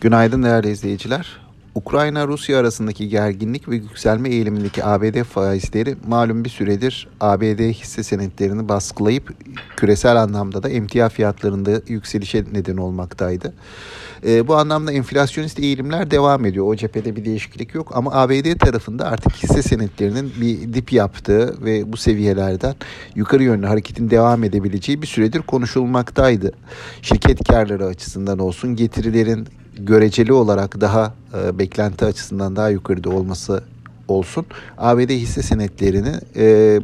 Günaydın değerli izleyiciler. Ukrayna-Rusya arasındaki gerginlik ve yükselme eğilimindeki ABD faizleri malum bir süredir ABD hisse senetlerini baskılayıp küresel anlamda da emtia fiyatlarında yükselişe neden olmaktaydı. E, bu anlamda enflasyonist eğilimler devam ediyor. O cephede bir değişiklik yok ama ABD tarafında artık hisse senetlerinin bir dip yaptığı ve bu seviyelerden yukarı yönlü hareketin devam edebileceği bir süredir konuşulmaktaydı. Şirket karları açısından olsun, getirilerin göreceli olarak daha e, beklenti açısından daha yukarıda olması olsun. ABD hisse senetlerini e,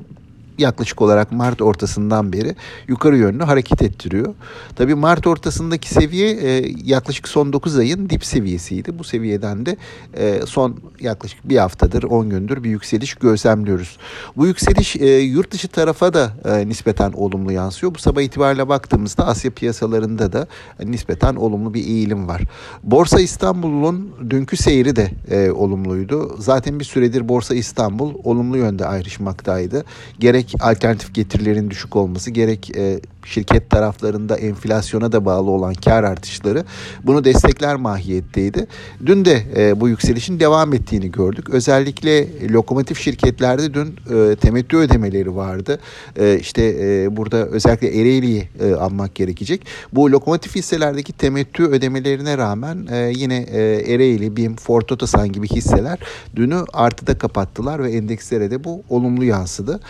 yaklaşık olarak Mart ortasından beri yukarı yönlü hareket ettiriyor. Tabi Mart ortasındaki seviye e, yaklaşık son 9 ayın dip seviyesiydi. Bu seviyeden de e, son yaklaşık bir haftadır 10 gündür bir yükseliş gözlemliyoruz. Bu yükseliş e, yurt dışı tarafa da e, nispeten olumlu yansıyor. Bu sabah itibariyle baktığımızda Asya piyasalarında da e, nispeten olumlu bir eğilim var. Borsa İstanbul'un dünkü seyri de e, olumluydu. Zaten bir süredir Borsa İstanbul olumlu yönde ayrışmaktaydı. Gerek gerek alternatif getirilerin düşük olması gerek e, şirket taraflarında enflasyona da bağlı olan kar artışları bunu destekler mahiyetteydi. Dün de e, bu yükselişin devam ettiğini gördük. Özellikle lokomotif şirketlerde dün e, temettü ödemeleri vardı. E, işte e, burada özellikle Ereğli'yi e, anmak gerekecek. Bu lokomotif hisselerdeki temettü ödemelerine rağmen e, yine e, Ereğli, BİM, Ford Otosan gibi hisseler dünü artıda kapattılar ve endekslere de bu olumlu yansıdı.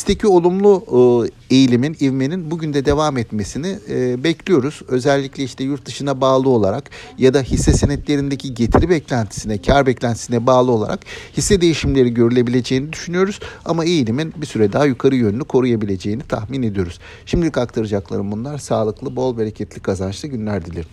BIST'teki olumlu e, eğilimin, ivmenin bugün de devam etmesini e, bekliyoruz. Özellikle işte yurt dışına bağlı olarak ya da hisse senetlerindeki getiri beklentisine, kar beklentisine bağlı olarak hisse değişimleri görülebileceğini düşünüyoruz. Ama eğilimin bir süre daha yukarı yönlü koruyabileceğini tahmin ediyoruz. Şimdilik aktaracaklarım bunlar. Sağlıklı, bol bereketli, kazançlı günler dilerim.